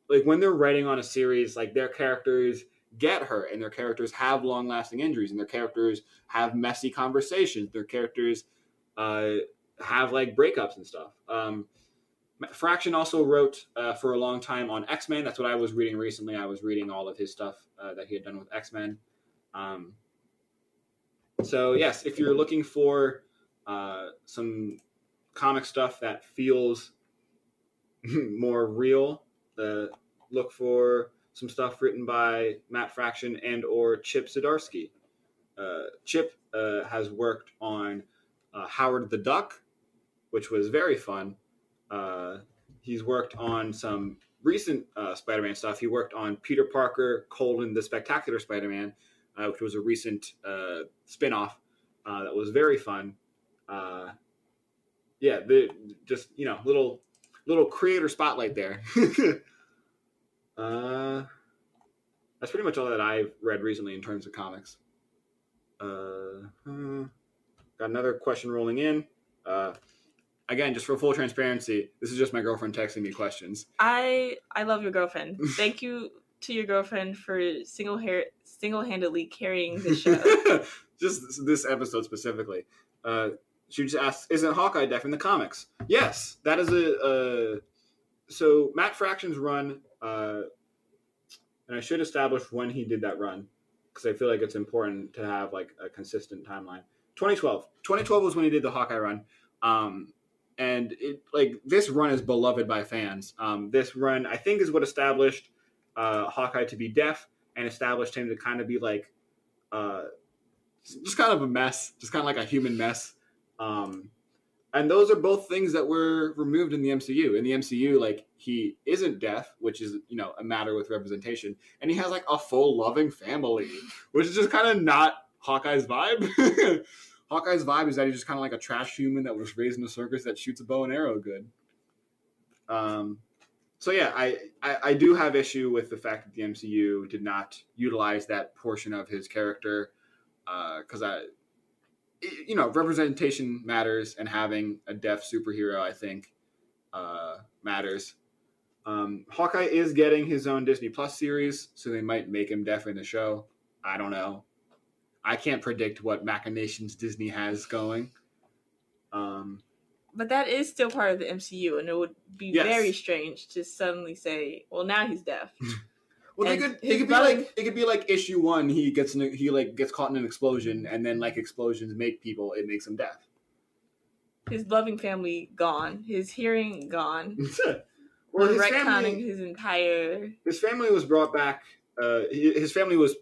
like when they're writing on a series, like their characters get hurt and their characters have long lasting injuries and their characters have messy conversations. Their characters uh, have like breakups and stuff. Um, Fraction also wrote uh, for a long time on X Men. That's what I was reading recently. I was reading all of his stuff uh, that he had done with X Men. Um, so yes, if you're looking for uh, some comic stuff that feels more real. Uh, look for some stuff written by Matt Fraction and or Chip Zdarsky. Uh, Chip uh, has worked on uh, Howard the Duck, which was very fun. Uh, he's worked on some recent uh, Spider-Man stuff. He worked on Peter Parker: colon, the Spectacular Spider-Man, which was a recent spin-off that was very fun. yeah, the just you know little little creator spotlight there. uh, that's pretty much all that I've read recently in terms of comics. Uh, uh, got another question rolling in. Uh, again, just for full transparency, this is just my girlfriend texting me questions. I I love your girlfriend. Thank you to your girlfriend for single hair single handedly carrying the show. just this episode specifically. Uh, she just asks, "Isn't Hawkeye deaf in the comics?" Yes, that is a. So Matt Fraction's run, uh, and I should establish when he did that run because I feel like it's important to have like a consistent timeline. 2012. 2012 was when he did the Hawkeye run. Um, and it like this run is beloved by fans. Um, this run, I think, is what established uh, Hawkeye to be deaf and established him to kind of be like uh, just kind of a mess, just kind of like a human mess. Um, and those are both things that were removed in the MCU. In the MCU, like he isn't deaf, which is you know a matter with representation, and he has like a full loving family, which is just kind of not Hawkeye's vibe. Hawkeye's vibe is that he's just kind of like a trash human that was raised in a circus that shoots a bow and arrow good. Um, so yeah, I, I, I do have issue with the fact that the MCU did not utilize that portion of his character uh, because uh, I you know, representation matters, and having a deaf superhero, I think, uh, matters. Um, Hawkeye is getting his own Disney Plus series, so they might make him deaf in the show. I don't know. I can't predict what machinations Disney has going. Um, but that is still part of the MCU, and it would be yes. very strange to suddenly say, "Well, now he's deaf." Well, they could it could be like it could be like issue one. He gets in, he like gets caught in an explosion, and then like explosions make people. It makes him deaf. His loving family gone. His hearing gone. well, his retconning family, his entire. His family was brought back. Uh, his family was.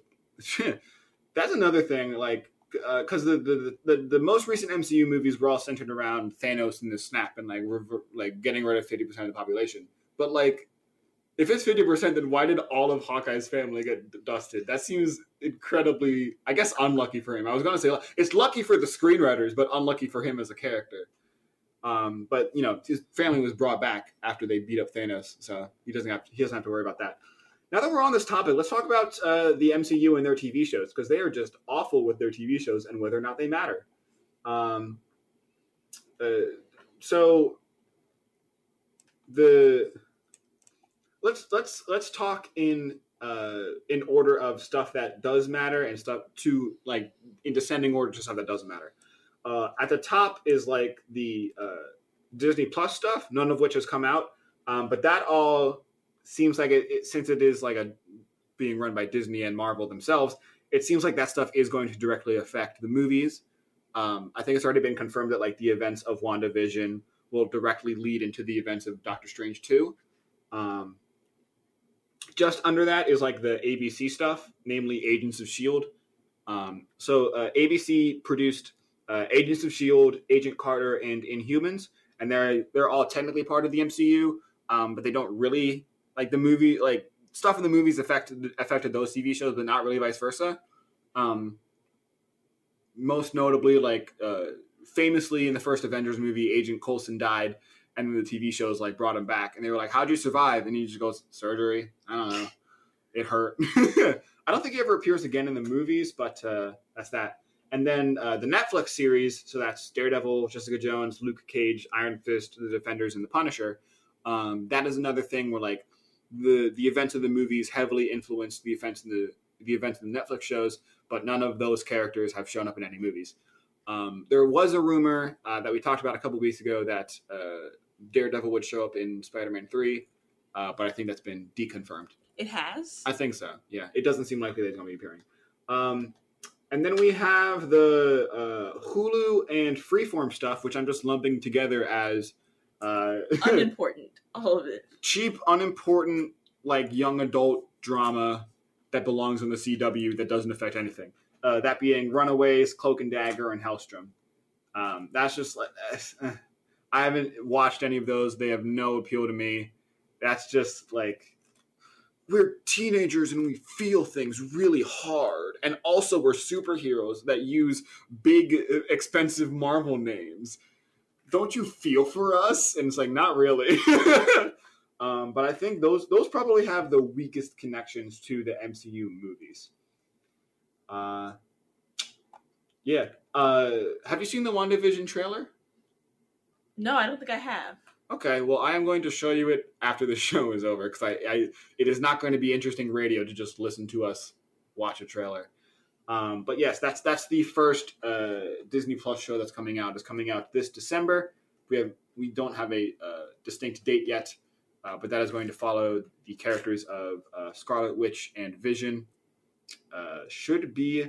that's another thing. Like because uh, the, the, the the most recent MCU movies were all centered around Thanos and the snap and like rever- like getting rid of fifty percent of the population. But like if it's 50%, then why did all of Hawkeye's family get dusted? That seems incredibly, I guess, unlucky for him. I was going to say it's lucky for the screenwriters, but unlucky for him as a character. Um, but you know, his family was brought back after they beat up Thanos, so he doesn't have to, he doesn't have to worry about that. Now that we're on this topic, let's talk about uh, the MCU and their TV shows because they are just awful with their TV shows and whether or not they matter. Um, uh, so the let's let's let's talk in uh, in order of stuff that does matter and stuff to like in descending order to stuff that doesn't matter. Uh, at the top is like the uh, Disney Plus stuff, none of which has come out, um, but that all seems like it, it, since it is like a being run by Disney and Marvel themselves, it seems like that stuff is going to directly affect the movies. Um, I think it's already been confirmed that like the events of WandaVision will directly lead into the events of Doctor Strange 2. Um, just under that is like the ABC stuff, namely Agents of Shield. Um, so uh, ABC produced uh, Agents of Shield, Agent Carter, and Inhumans, and they're they're all technically part of the MCU, um, but they don't really like the movie like stuff in the movies affected affected those TV shows, but not really vice versa. Um, most notably, like uh, famously in the first Avengers movie, Agent Coulson died, and then the TV shows like brought him back, and they were like, "How'd you survive?" And he just goes, "Surgery." I don't know. It hurt. I don't think he ever appears again in the movies, but uh, that's that. And then uh, the Netflix series, so that's Daredevil, Jessica Jones, Luke Cage, Iron Fist, The Defenders, and The Punisher. Um, that is another thing where like the the events of the movies heavily influenced the events in the the events in the Netflix shows, but none of those characters have shown up in any movies. Um, there was a rumor uh, that we talked about a couple weeks ago that uh, Daredevil would show up in Spider-Man Three, uh, but I think that's been deconfirmed. It has. I think so. Yeah, it doesn't seem likely that he's going to be appearing. Um, and then we have the uh, Hulu and Freeform stuff, which I'm just lumping together as uh, Unimportant, all of it. cheap, unimportant, like young adult drama that belongs on the CW that doesn't affect anything. Uh, that being Runaways, Cloak and Dagger, and Helstrom. Um, that's just like eh, I haven't watched any of those. They have no appeal to me. That's just like we're teenagers and we feel things really hard, and also we're superheroes that use big, expensive Marvel names. Don't you feel for us? And it's like not really. Um, but I think those those probably have the weakest connections to the MCU movies. Uh, yeah. Uh, have you seen the WandaVision trailer? No, I don't think I have. Okay, well, I am going to show you it after the show is over because I, I, it is not going to be interesting radio to just listen to us watch a trailer. Um, but yes, that's that's the first uh, Disney Plus show that's coming out. It's coming out this December. We have we don't have a uh, distinct date yet, uh, but that is going to follow the characters of uh, Scarlet Witch and Vision. Uh, should be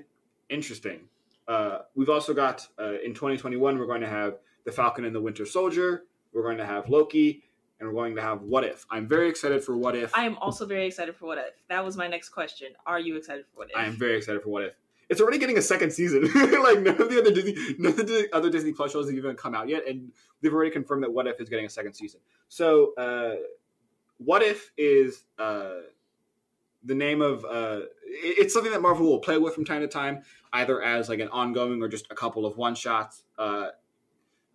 interesting. Uh, we've also got in 2021 we're going to have the Falcon and the Winter Soldier. We're going to have Loki, and we're going to have What If. I'm very excited for What If. I am also very excited for What If. That was my next question. Are you excited for What If? I am very excited for What If. It's already getting a second season. like none of the other Disney, none of the other Disney Plus shows have even come out yet, and they've already confirmed that What If is getting a second season. So, uh, What If is uh, the name of uh, it's something that Marvel will play with from time to time, either as like an ongoing or just a couple of one shots. Uh,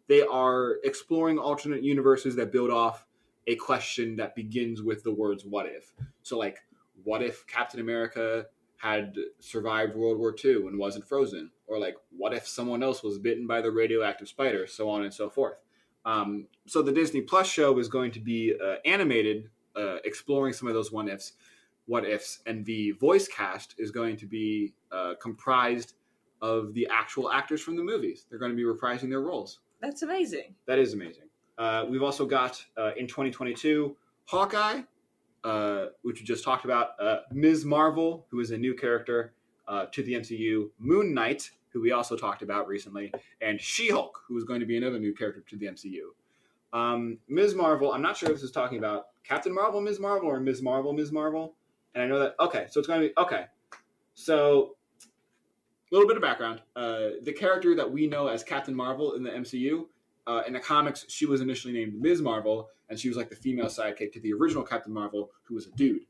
they are exploring alternate universes that build off a question that begins with the words "What if." So, like, what if Captain America had survived World War II and wasn't frozen? Or like, what if someone else was bitten by the radioactive spider? So on and so forth. Um, so the Disney Plus show is going to be uh, animated, uh, exploring some of those what ifs, what ifs, and the voice cast is going to be uh, comprised of the actual actors from the movies. They're going to be reprising their roles. That's amazing. That is amazing. Uh, we've also got uh, in 2022 Hawkeye, uh, which we just talked about, uh, Ms. Marvel, who is a new character uh, to the MCU, Moon Knight, who we also talked about recently, and She Hulk, who is going to be another new character to the MCU. Um, Ms. Marvel, I'm not sure if this is talking about Captain Marvel, Ms. Marvel, or Ms. Marvel, Ms. Marvel. And I know that, okay, so it's going to be, okay. So, little bit of background. Uh, the character that we know as Captain Marvel in the MCU uh, in the comics, she was initially named Ms. Marvel, and she was like the female sidekick to the original Captain Marvel, who was a dude.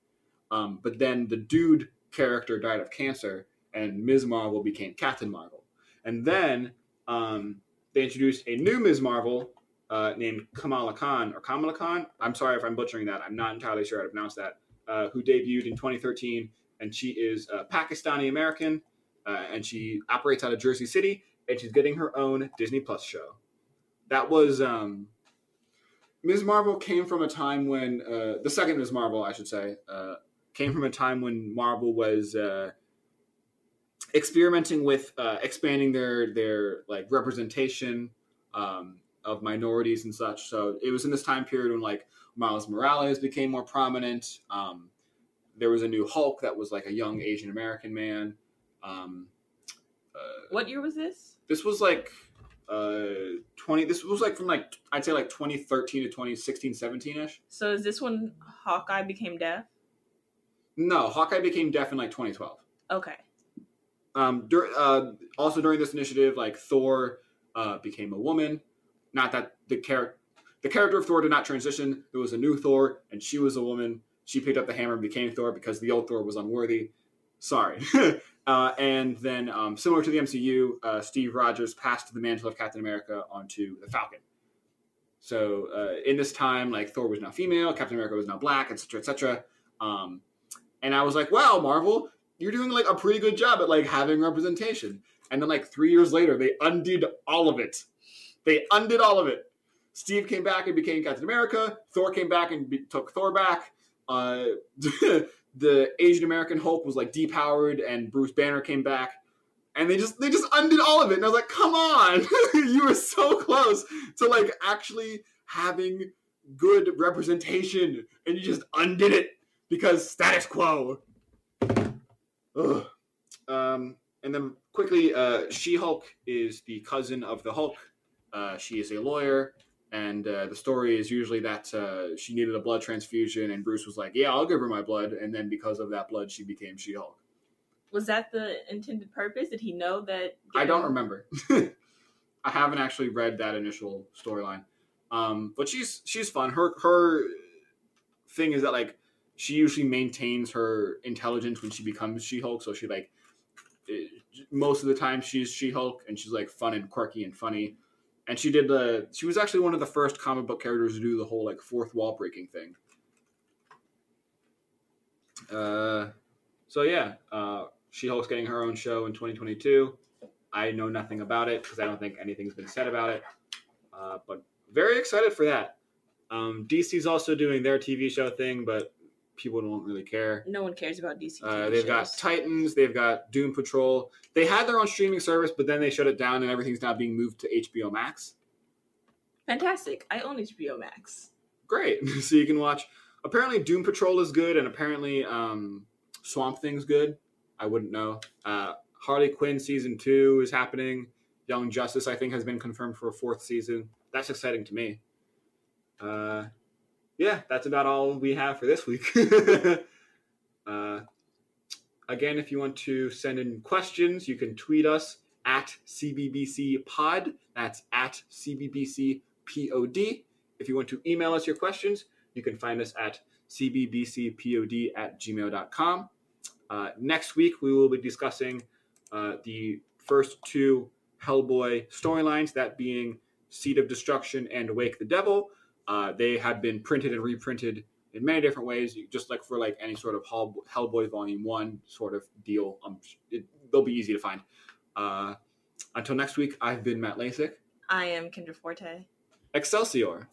Um, but then the dude character died of cancer, and Ms. Marvel became Captain Marvel. And then um, they introduced a new Ms. Marvel uh, named Kamala Khan, or Kamala Khan. I'm sorry if I'm butchering that. I'm not entirely sure how to pronounce that. Uh, who debuted in 2013, and she is uh, Pakistani American, uh, and she operates out of Jersey City, and she's getting her own Disney Plus show that was um Ms. Marvel came from a time when uh, the second Ms. Marvel, I should say, uh, came from a time when Marvel was uh, experimenting with uh, expanding their their like representation um, of minorities and such. So it was in this time period when like Miles Morales became more prominent. Um, there was a new Hulk that was like a young Asian American man. Um, uh, What year was this? this was like uh 20 this was like from like i'd say like 2013 to 2016 17ish So is this when Hawkeye became deaf? no hawkeye became deaf in like 2012 Okay. um dur- uh, also during this initiative like thor uh became a woman. Not that the character the character of thor did not transition. There was a new thor and she was a woman. She picked up the hammer and became thor because the old thor was unworthy. Sorry uh, and then um, similar to the mcu uh, steve rogers passed the mantle of captain america onto the falcon. So uh, in this time like thor was now female captain america was now black etc etc um, and i was like wow marvel you're doing like a pretty good job at like having representation. And then like three years later they undid all of it. They undid all of it. Steve came back and became captain america. Thor came back and be- took thor back. Uh, the asian american hulk was like depowered and bruce banner came back and they just they just undid all of it and i was like come on you were so close to like actually having good representation and you just undid it because status quo Ugh. Um, and then quickly, uh, She Hulk is the cousin of the Hulk. Uh, she is a lawyer, and uh, the story is usually that uh, she needed a blood transfusion, and Bruce was like, "Yeah, I'll give her my blood," and then because of that blood, she became She Hulk. Was that the intended purpose? Did he know that? I don't remember. I haven't actually read that initial storyline, um, but she's she's fun. Her her thing is that like she usually maintains her intelligence when she becomes She Hulk, so she like eh, most of the time she's She Hulk, and she's like fun and quirky and funny. And she did the she was actually one of the first comic book characters to do the whole like fourth wall breaking thing. Uh, so yeah, uh, She Hulk's getting her own show in 2022. I know nothing about it because I don't think anything's been said about it. Uh, but very excited for that. Um, DC's also doing their TV show thing, but people don't really care. No one cares about DC. Uh, they've got. Titans, they've got Doom Patrol. They had their own streaming service, but then they shut it down, and everything's now being moved to HBO Max. Fantastic. I own HBO Max. Great, so you can watch. Apparently, Doom Patrol is good, and apparently, um, Swamp Thing's good. I wouldn't know. Uh, Harley Quinn season two is happening. Young Justice, I think, has been confirmed for a fourth season. That's exciting to me. Uh, yeah, that's about all we have for this week. uh, again, if you want to send in questions, you can tweet us at CBBC Pod. That's at CBBC POD. If you want to email us your questions, you can find us at cbbcpod at gmail.com. Uh, next week, we will be discussing uh, the first two Hellboy storylines, that being Seed of Destruction and Wake the Devil. Uh, they have been printed and reprinted in many different ways, just like for like any sort of Hell- Hellboy Volume One sort of deal. Um, it, they'll be easy to find. Uh, until next week, I've been Matt Lasik. I am Kendra Forte. Excelsior.